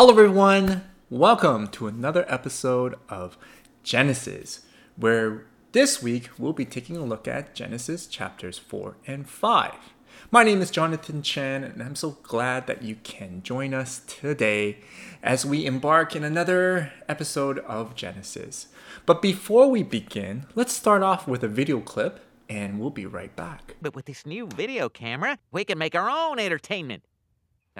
Hello, everyone. Welcome to another episode of Genesis, where this week we'll be taking a look at Genesis chapters 4 and 5. My name is Jonathan Chan, and I'm so glad that you can join us today as we embark in another episode of Genesis. But before we begin, let's start off with a video clip, and we'll be right back. But with this new video camera, we can make our own entertainment.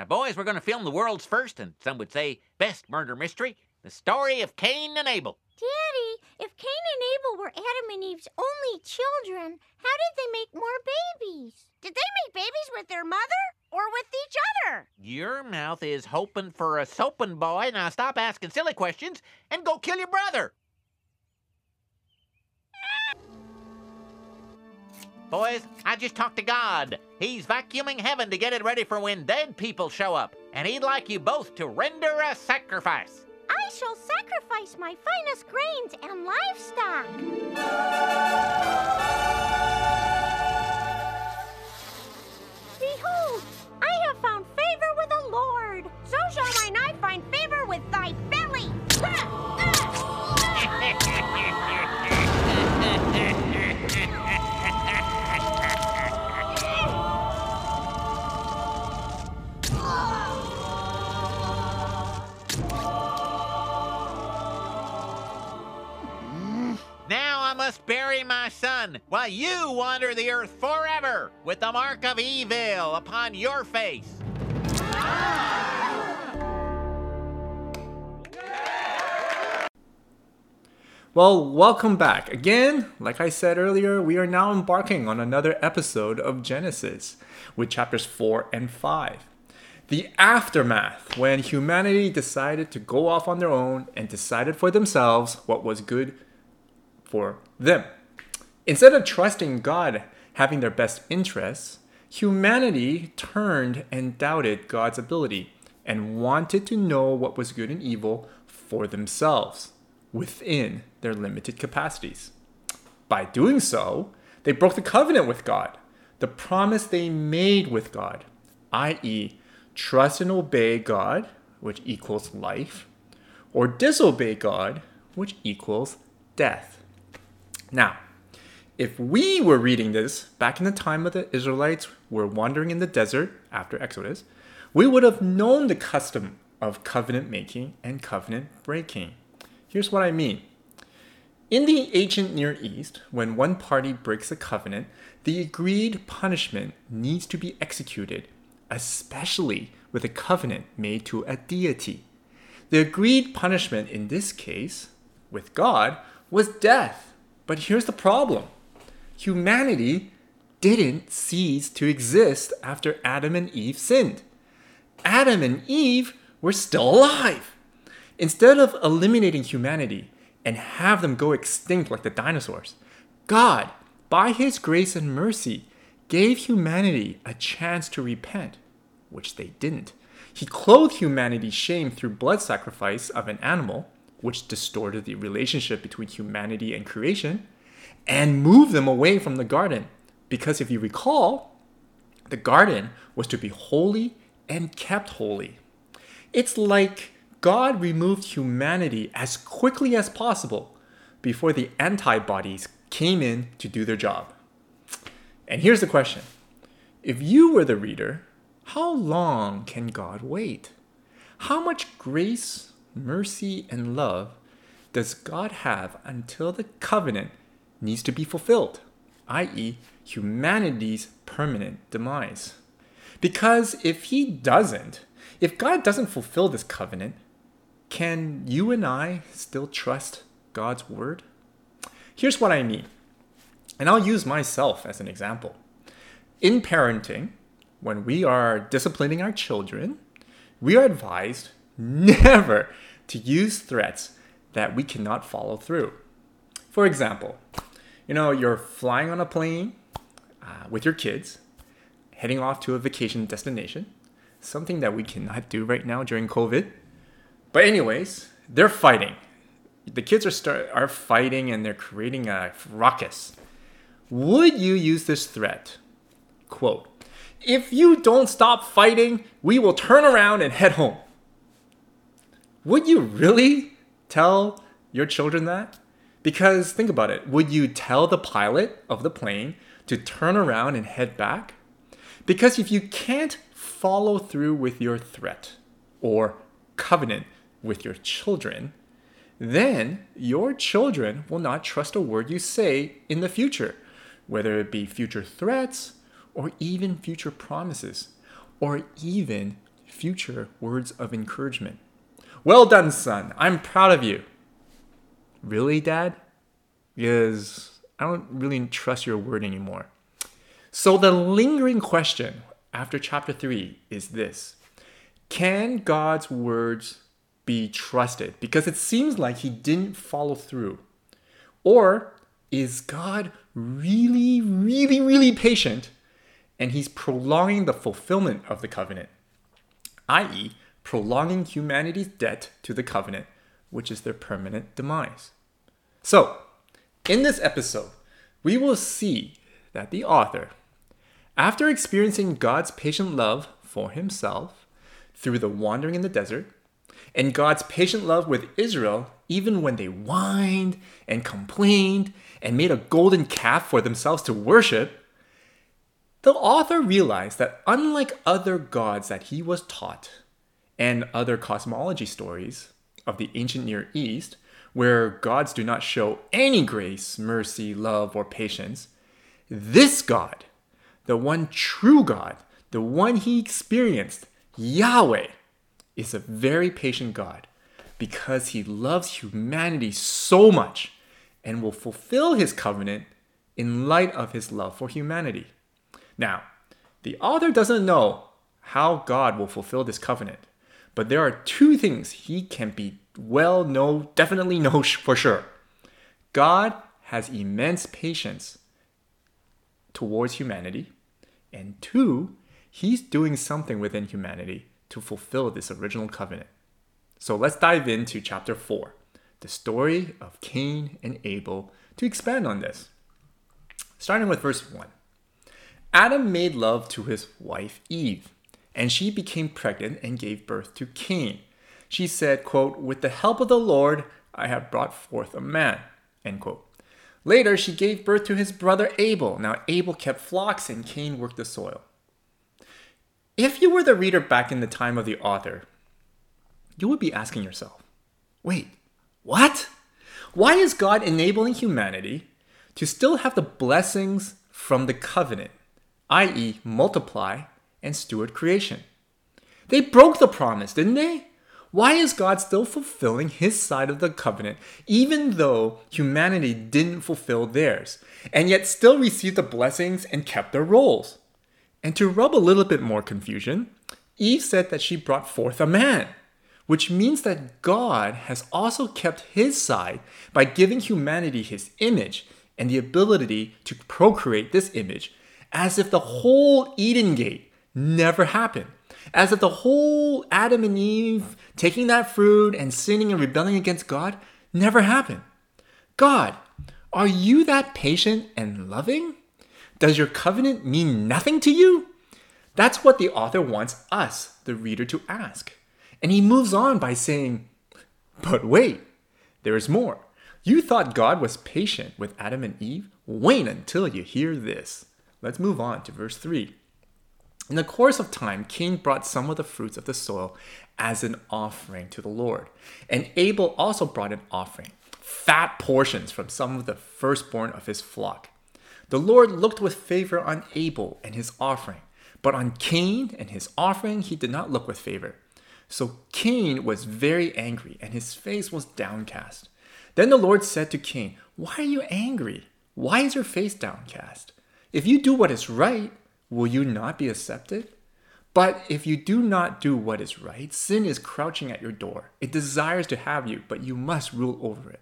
Now, boys, we're going to film the world's first, and some would say best murder mystery the story of Cain and Abel. Daddy, if Cain and Abel were Adam and Eve's only children, how did they make more babies? Did they make babies with their mother or with each other? Your mouth is hoping for a soaping boy. Now stop asking silly questions and go kill your brother. Boys, I just talked to God. He's vacuuming heaven to get it ready for when dead people show up. And he'd like you both to render a sacrifice. I shall sacrifice my finest grains and livestock. Behold, I have found favor with the Lord. So shall thine eye find favor with thy belly. Bury my son, while you wander the earth forever with the mark of evil upon your face. Well, welcome back. Again, like I said earlier, we are now embarking on another episode of Genesis with chapters 4 and 5. The aftermath, when humanity decided to go off on their own and decided for themselves what was good for them. Instead of trusting God having their best interests, humanity turned and doubted God's ability and wanted to know what was good and evil for themselves within their limited capacities. By doing so, they broke the covenant with God, the promise they made with God, i.e., trust and obey God, which equals life, or disobey God, which equals death. Now, if we were reading this back in the time of the Israelites were wandering in the desert after Exodus, we would have known the custom of covenant making and covenant breaking. Here's what I mean. In the ancient Near East, when one party breaks a covenant, the agreed punishment needs to be executed, especially with a covenant made to a deity. The agreed punishment in this case, with God, was death. But here's the problem humanity didn't cease to exist after Adam and Eve sinned. Adam and Eve were still alive. Instead of eliminating humanity and have them go extinct like the dinosaurs, God, by His grace and mercy, gave humanity a chance to repent, which they didn't. He clothed humanity's shame through blood sacrifice of an animal, which distorted the relationship between humanity and creation, and moved them away from the garden. Because if you recall, the garden was to be holy and kept holy. It's like God removed humanity as quickly as possible before the antibodies came in to do their job. And here's the question If you were the reader, how long can God wait? How much grace, mercy, and love does God have until the covenant needs to be fulfilled, i.e., humanity's permanent demise? Because if He doesn't, if God doesn't fulfill this covenant, can you and I still trust God's word? Here's what I mean, and I'll use myself as an example. In parenting, when we are disciplining our children, we are advised never to use threats that we cannot follow through. For example, you know, you're flying on a plane uh, with your kids, heading off to a vacation destination, something that we cannot do right now during COVID. But anyways, they're fighting. The kids are start are fighting and they're creating a ruckus. Would you use this threat? Quote, if you don't stop fighting, we will turn around and head home. Would you really tell your children that? Because think about it. Would you tell the pilot of the plane to turn around and head back? Because if you can't follow through with your threat or covenant with your children, then your children will not trust a word you say in the future, whether it be future threats or even future promises or even future words of encouragement. Well done, son. I'm proud of you. Really, Dad? Because I don't really trust your word anymore. So, the lingering question after chapter 3 is this Can God's words be trusted? Because it seems like he didn't follow through. Or is God really, really, really patient and he's prolonging the fulfillment of the covenant, i.e., prolonging humanity's debt to the covenant, which is their permanent demise. So, in this episode, we will see that the author, after experiencing God's patient love for himself through the wandering in the desert, and God's patient love with Israel, even when they whined and complained and made a golden calf for themselves to worship, the author realized that unlike other gods that he was taught and other cosmology stories of the ancient Near East, where gods do not show any grace, mercy, love, or patience, this God, the one true God, the one he experienced, Yahweh, is a very patient God because he loves humanity so much and will fulfill his covenant in light of his love for humanity. Now, the author doesn't know how God will fulfill this covenant, but there are two things he can be well know, definitely know for sure. God has immense patience towards humanity, and two, he's doing something within humanity to fulfill this original covenant. So let's dive into chapter 4, the story of Cain and Abel, to expand on this. Starting with verse 1. Adam made love to his wife Eve, and she became pregnant and gave birth to Cain. She said, quote, With the help of the Lord, I have brought forth a man. End quote. Later, she gave birth to his brother Abel. Now, Abel kept flocks and Cain worked the soil. If you were the reader back in the time of the author, you would be asking yourself, wait, what? Why is God enabling humanity to still have the blessings from the covenant? i.e., multiply and steward creation. They broke the promise, didn't they? Why is God still fulfilling his side of the covenant, even though humanity didn't fulfill theirs, and yet still received the blessings and kept their roles? And to rub a little bit more confusion, Eve said that she brought forth a man, which means that God has also kept his side by giving humanity his image and the ability to procreate this image as if the whole Eden Gate never happened. As if the whole Adam and Eve taking that fruit and sinning and rebelling against God never happened. God, are you that patient and loving? Does your covenant mean nothing to you? That's what the author wants us, the reader, to ask. And he moves on by saying, But wait, there is more. You thought God was patient with Adam and Eve? Wait until you hear this. Let's move on to verse 3. In the course of time, Cain brought some of the fruits of the soil as an offering to the Lord. And Abel also brought an offering, fat portions from some of the firstborn of his flock. The Lord looked with favor on Abel and his offering, but on Cain and his offering he did not look with favor. So Cain was very angry, and his face was downcast. Then the Lord said to Cain, Why are you angry? Why is your face downcast? If you do what is right, will you not be accepted? But if you do not do what is right, sin is crouching at your door. It desires to have you, but you must rule over it.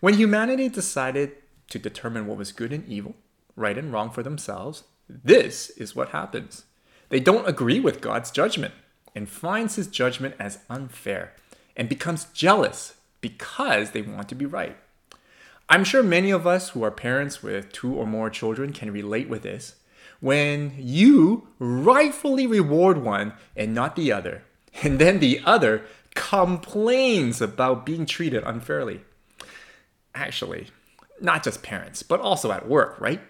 When humanity decided to determine what was good and evil, right and wrong for themselves, this is what happens. They don't agree with God's judgment and finds his judgment as unfair and becomes jealous because they want to be right. I'm sure many of us who are parents with two or more children can relate with this. When you rightfully reward one and not the other, And then the other complains about being treated unfairly. Actually, not just parents, but also at work, right?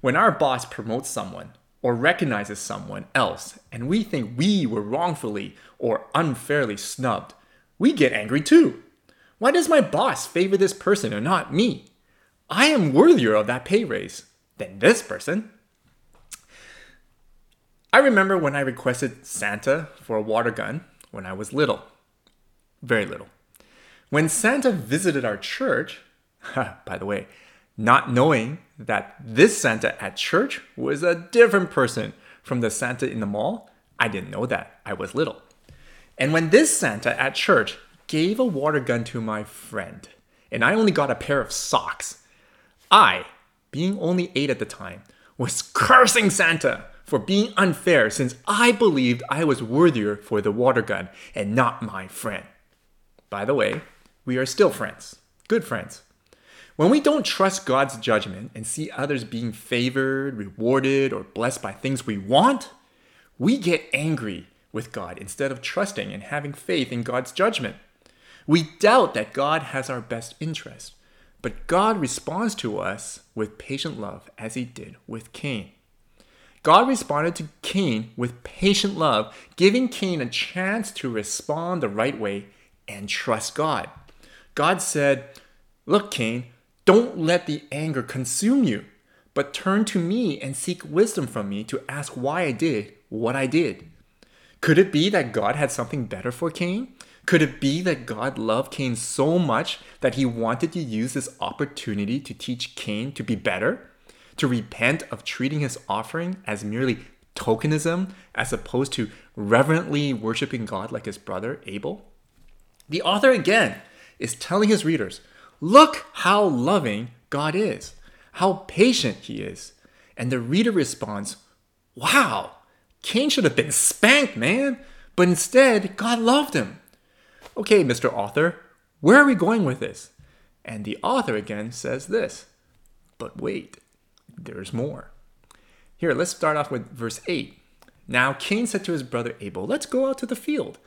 When our boss promotes someone or recognizes someone else and we think we were wrongfully or unfairly snubbed, we get angry too. Why does my boss favor this person and not me? I am worthier of that pay raise than this person. I remember when I requested Santa for a water gun when I was little. Very little. When Santa visited our church, by the way, not knowing that this Santa at church was a different person from the Santa in the mall, I didn't know that. I was little. And when this Santa at church gave a water gun to my friend, and I only got a pair of socks, I, being only eight at the time, was cursing Santa for being unfair since I believed I was worthier for the water gun and not my friend. By the way, we are still friends, good friends. When we don't trust God's judgment and see others being favored, rewarded, or blessed by things we want, we get angry with God instead of trusting and having faith in God's judgment. We doubt that God has our best interest, but God responds to us with patient love as he did with Cain. God responded to Cain with patient love, giving Cain a chance to respond the right way and trust God. God said, Look, Cain, don't let the anger consume you, but turn to me and seek wisdom from me to ask why I did what I did. Could it be that God had something better for Cain? Could it be that God loved Cain so much that he wanted to use this opportunity to teach Cain to be better? To repent of treating his offering as merely tokenism as opposed to reverently worshiping God like his brother Abel? The author again is telling his readers look how loving God is, how patient he is. And the reader responds, wow, Cain should have been spanked, man. But instead, God loved him. Okay, Mr. Author, where are we going with this? And the author again says this. But wait, there's more. Here, let's start off with verse 8. Now Cain said to his brother Abel, Let's go out to the field.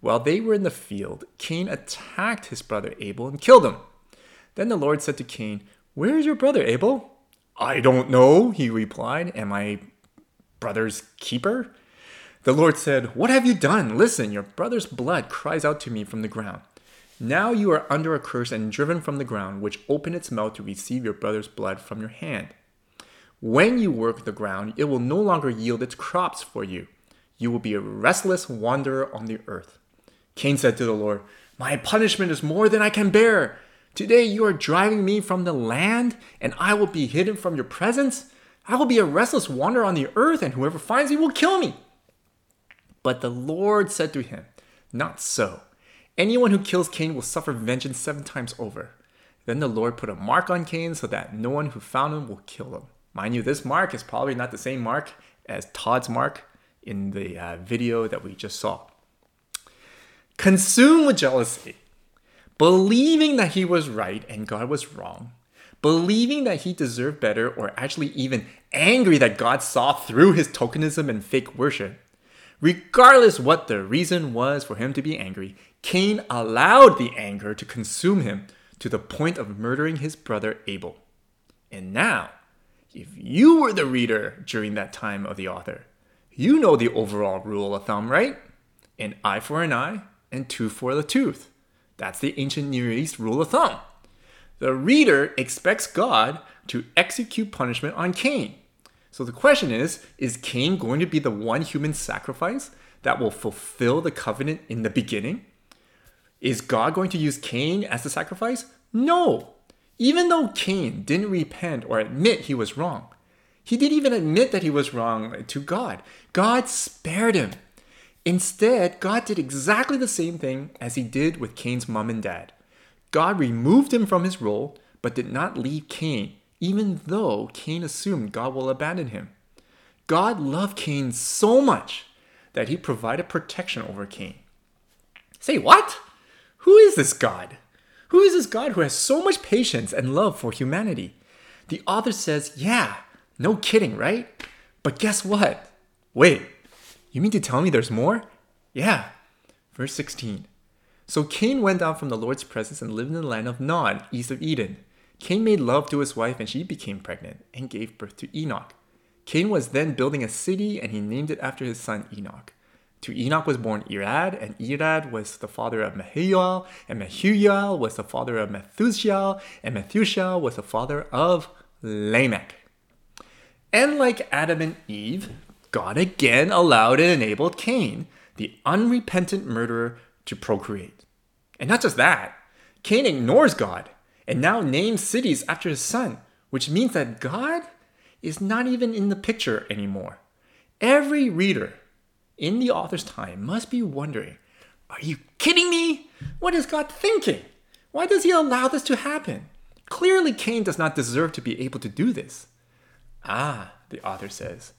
While they were in the field, Cain attacked his brother Abel and killed him. Then the Lord said to Cain, Where is your brother Abel? I don't know, he replied. Am I brother's keeper? The Lord said, What have you done? Listen, your brother's blood cries out to me from the ground. Now you are under a curse and driven from the ground, which opened its mouth to receive your brother's blood from your hand. When you work the ground, it will no longer yield its crops for you. You will be a restless wanderer on the earth. Cain said to the Lord, My punishment is more than I can bear. Today you are driving me from the land, and I will be hidden from your presence. I will be a restless wanderer on the earth, and whoever finds me will kill me. But the Lord said to him, Not so. Anyone who kills Cain will suffer vengeance seven times over. Then the Lord put a mark on Cain so that no one who found him will kill him. Mind you, this mark is probably not the same mark as Todd's mark in the uh, video that we just saw. Consumed with jealousy, believing that he was right and God was wrong, believing that he deserved better, or actually even angry that God saw through his tokenism and fake worship, Regardless what the reason was for him to be angry, Cain allowed the anger to consume him to the point of murdering his brother Abel. And now, if you were the reader during that time of the author, you know the overall rule of thumb, right? An eye for an eye and tooth for the tooth. That's the ancient Near East rule of thumb. The reader expects God to execute punishment on Cain. So the question is Is Cain going to be the one human sacrifice that will fulfill the covenant in the beginning? Is God going to use Cain as the sacrifice? No. Even though Cain didn't repent or admit he was wrong, he didn't even admit that he was wrong to God. God spared him. Instead, God did exactly the same thing as he did with Cain's mom and dad. God removed him from his role, but did not leave Cain even though Cain assumed God will abandon him. God loved Cain so much that he provided protection over Cain. Say, what? Who is this God? Who is this God who has so much patience and love for humanity? The author says, yeah, no kidding, right? But guess what? Wait, you mean to tell me there's more? Yeah, Verse 16. So Cain went down from the Lord's presence and lived in the land of Nod, east of Eden. Cain made love to his wife, and she became pregnant and gave birth to Enoch. Cain was then building a city, and he named it after his son Enoch. To Enoch was born Irad, and Irad was the father of Mehuel, and Mehuel was the father of Methushael, and Methushael was the father of Lamech. And like Adam and Eve, God again allowed and enabled Cain, the unrepentant murderer, to procreate. And not just that, Cain ignores God and now names cities after his son, which means that God is not even in the picture anymore. Every reader in the author's time must be wondering Are you kidding me? What is God thinking? Why does he allow this to happen? Clearly, Cain does not deserve to be able to do this. Ah, the author says,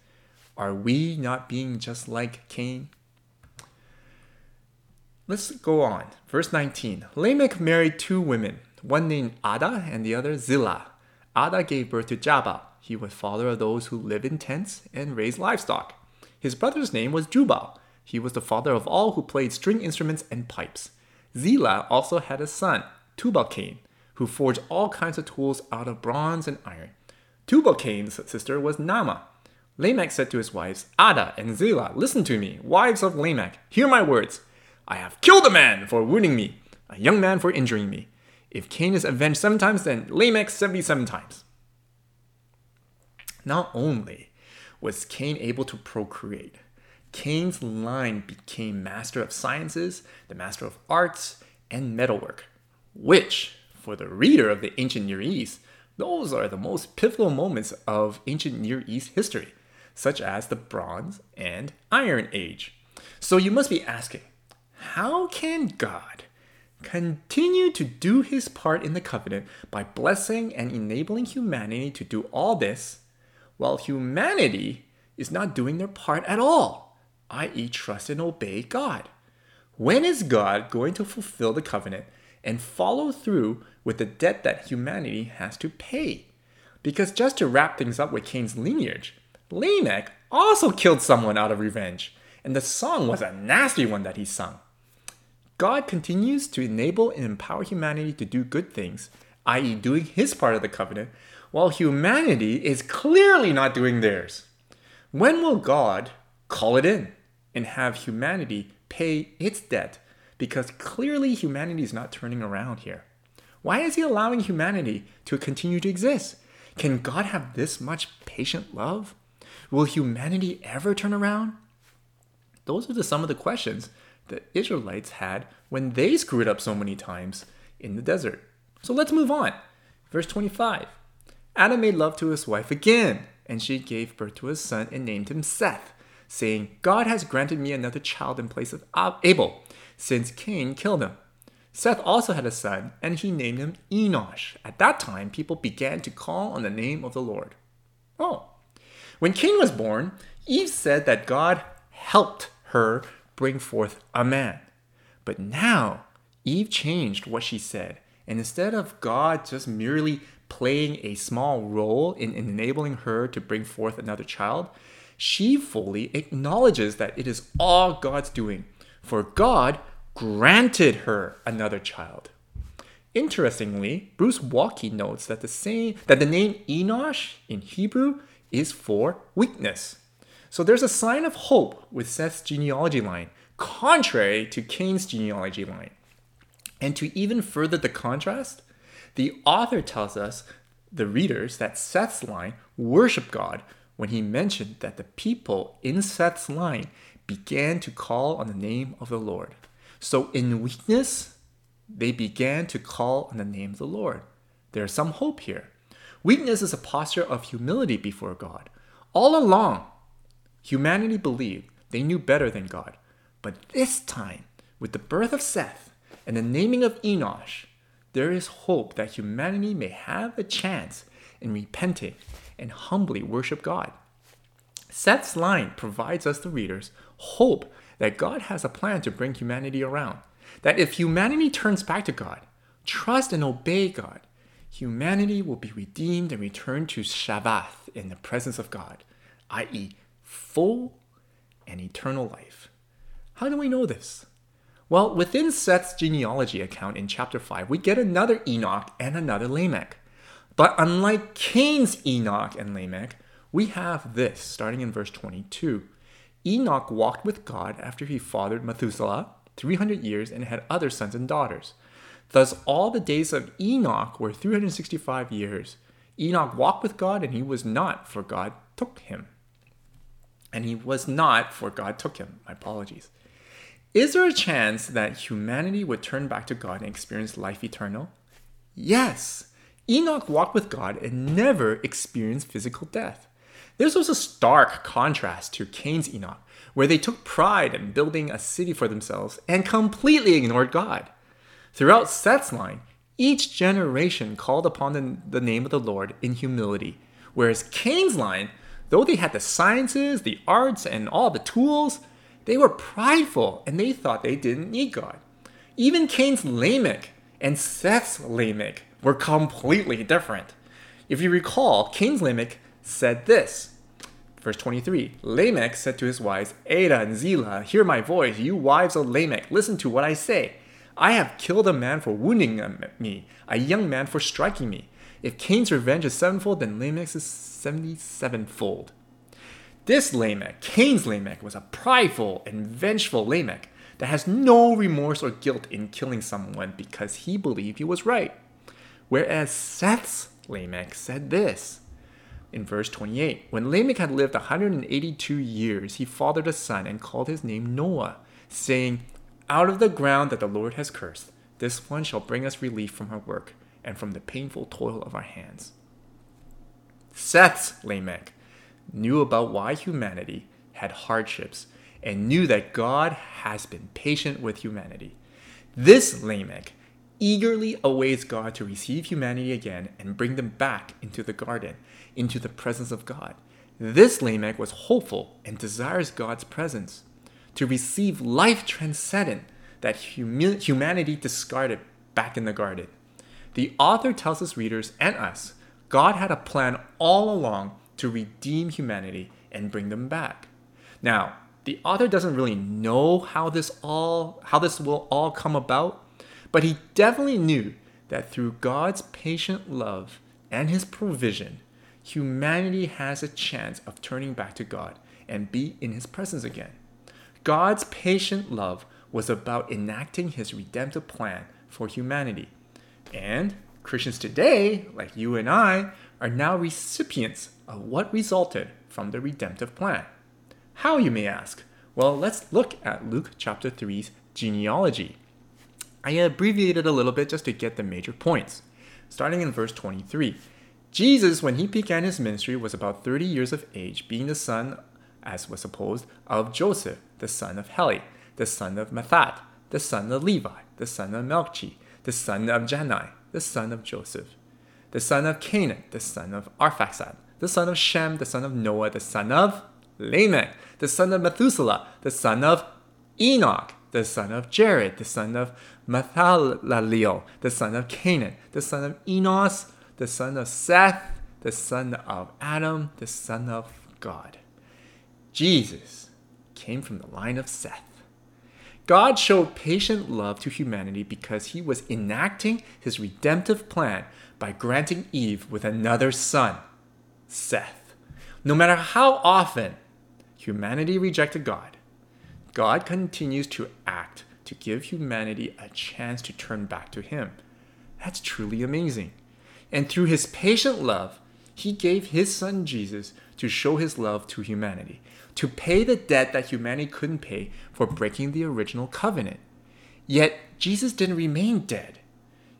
are we not being just like Cain? Let's go on. Verse 19 Lamech married two women, one named Adah and the other Zillah. Adah gave birth to Jabal. He was father of those who live in tents and raise livestock. His brother's name was Jubal. He was the father of all who played string instruments and pipes. Zillah also had a son, Tubal-Cain, who forged all kinds of tools out of bronze and iron. Tubal-Cain's sister was Naamah. Lamech said to his wives, Adah and Zillah, listen to me, wives of Lamech, hear my words. I have killed a man for wounding me, a young man for injuring me. If Cain is avenged seven times, then Lamech 77 times. Not only was Cain able to procreate, Cain's line became master of sciences, the master of arts, and metalwork, which, for the reader of the ancient Near East, those are the most pivotal moments of ancient Near East history, such as the Bronze and Iron Age. So you must be asking, how can God continue to do his part in the covenant by blessing and enabling humanity to do all this while humanity is not doing their part at all, i.e., trust and obey God? When is God going to fulfill the covenant and follow through with the debt that humanity has to pay? Because just to wrap things up with Cain's lineage, Lamech also killed someone out of revenge, and the song was a nasty one that he sung. God continues to enable and empower humanity to do good things, i.e., doing his part of the covenant, while humanity is clearly not doing theirs. When will God call it in and have humanity pay its debt? Because clearly humanity is not turning around here. Why is he allowing humanity to continue to exist? Can God have this much patient love? Will humanity ever turn around? Those are the, some of the questions the Israelites had when they screwed up so many times in the desert. So let's move on. Verse 25 Adam made love to his wife again, and she gave birth to a son and named him Seth, saying, God has granted me another child in place of Abel, since Cain killed him. Seth also had a son, and he named him Enosh. At that time, people began to call on the name of the Lord. Oh. When Cain was born, Eve said that God helped her bring forth a man. But now, Eve changed what she said, and instead of God just merely playing a small role in enabling her to bring forth another child, she fully acknowledges that it is all God's doing, for God granted her another child. Interestingly, Bruce Waltke notes that the same that the name Enosh in Hebrew is for weakness. So there's a sign of hope with Seth's genealogy line, contrary to Cain's genealogy line. And to even further the contrast, the author tells us, the readers, that Seth's line worship God when he mentioned that the people in Seth's line began to call on the name of the Lord. So in weakness, they began to call on the name of the Lord. There's some hope here. Weakness is a posture of humility before God. All along, Humanity believed they knew better than God. But this time, with the birth of Seth and the naming of Enosh, there is hope that humanity may have a chance in repenting and humbly worship God. Seth's line provides us, the readers, hope that God has a plan to bring humanity around. That if humanity turns back to God, trust and obey God, humanity will be redeemed and returned to Shabbat in the presence of God, i.e., full and eternal life. How do we know this? Well, within Seth's genealogy account in chapter 5, we get another Enoch and another Lamech. But unlike Cain's Enoch and Lamech, we have this starting in verse 22. Enoch walked with God after he fathered Methuselah 300 years and had other sons and daughters. Thus, all the days of Enoch were 365 years. Enoch walked with God, and he was not, for God took him. And he was not, for God took him. My apologies. Is there a chance that humanity would turn back to God and experience life eternal? Yes. Enoch walked with God and never experienced physical death. This was a stark contrast to Cain's Enoch, where they took pride in building a city for themselves and completely ignored God. Throughout Seth's line, each generation called upon the, the name of the Lord in humility, whereas Cain's line, though they had the sciences, the arts, and all the tools, they were prideful and they thought they didn't need God. Even Cain's Lamech and Seth's Lamech were completely different. If you recall, Cain's Lamech said this. Verse 23 Lamech said to his wives, Adah and Zillah, hear my voice, you wives of Lamech, listen to what I say. I have killed a man for wounding me, a young man for striking me. If Cain's revenge is sevenfold, then Lamech's is seventy-sevenfold. This Lamech, Cain's Lamech, was a prideful and vengeful Lamech that has no remorse or guilt in killing someone because he believed he was right. Whereas Seth's Lamech said this in verse 28 When Lamech had lived 182 years, he fathered a son and called his name Noah, saying, Out of the ground that the Lord has cursed, this one shall bring us relief from our work and from the painful toil of our hands. Seth's Lamech knew about why humanity had hardships and knew that God has been patient with humanity. This Lamech eagerly awaits God to receive humanity again and bring them back into the garden, into the presence of God. This Lamech was hopeful and desires God's presence to receive life transcendent that humanity discarded back in the garden. The author tells his readers and us God had a plan all along to redeem humanity and bring them back. Now, the author doesn't really know how this all how this will all come about, but he definitely knew that through God's patient love and his provision, humanity has a chance of turning back to God and be in his presence again. God's patient love was about enacting his redemptive plan for humanity. And Christians today, like you and I, are now recipients of what resulted from the redemptive plan. How, you may ask? Well, let's look at Luke chapter 3's genealogy. I abbreviated a little bit just to get the major points. Starting in verse 23. Jesus, when he began his ministry, was about 30 years of age, being the son, as was supposed, of Joseph, the son of Heli, the son of Matthat, the son of Levi, the son of Melchi, the son of Jannai, the son of Joseph, the son of Cainan, the son of Arphaxad, the son of Shem, the son of Noah, the son of Lamech, the son of Methuselah, the son of Enoch, the son of Jared, the son of Mahalaleel, the son of Cainan, the son of Enos, the son of Seth, the son of Adam, the son of God. Jesus came from the line of Seth. God showed patient love to humanity because he was enacting his redemptive plan by granting Eve with another son, Seth. No matter how often humanity rejected God, God continues to act to give humanity a chance to turn back to him. That's truly amazing. And through his patient love, he gave his son Jesus to show his love to humanity to pay the debt that humanity couldn't pay for breaking the original covenant. Yet, Jesus didn't remain dead.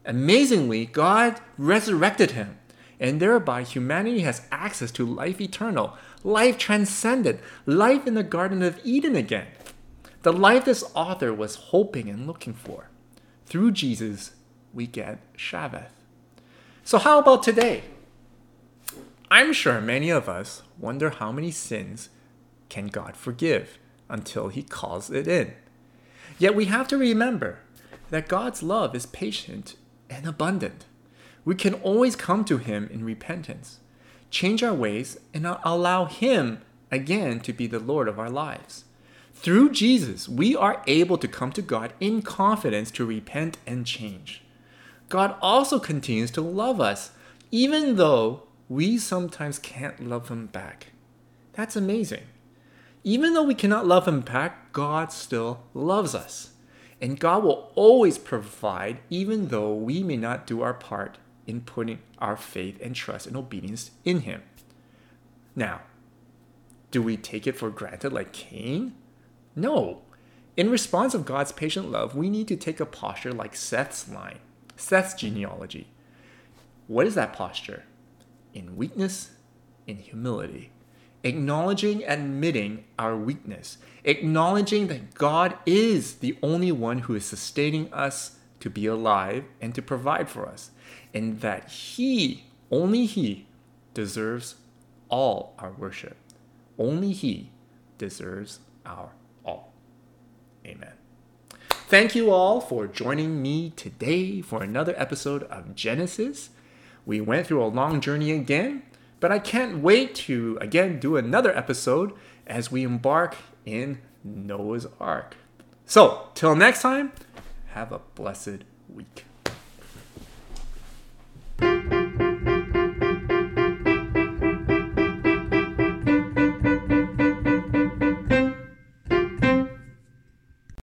Amazingly, God resurrected him, and thereby humanity has access to life eternal, life transcendent, life in the Garden of Eden again. The life this author was hoping and looking for. Through Jesus, we get Shabbat. So, how about today? I'm sure many of us wonder how many sins can God forgive until he calls it in. Yet we have to remember that God's love is patient and abundant. We can always come to him in repentance, change our ways, and allow him again to be the Lord of our lives. Through Jesus, we are able to come to God in confidence to repent and change. God also continues to love us, even though we sometimes can't love Him back. That's amazing. Even though we cannot love Him back, God still loves us. And God will always provide, even though we may not do our part in putting our faith and trust and obedience in Him. Now, do we take it for granted like Cain? No. In response of God's patient love, we need to take a posture like Seth's line, Seth's genealogy. What is that posture? In weakness, in humility, acknowledging, admitting our weakness, acknowledging that God is the only one who is sustaining us to be alive and to provide for us, and that He, only He, deserves all our worship. Only He deserves our all. Amen. Thank you all for joining me today for another episode of Genesis. We went through a long journey again, but I can't wait to again do another episode as we embark in Noah's Ark. So, till next time, have a blessed week.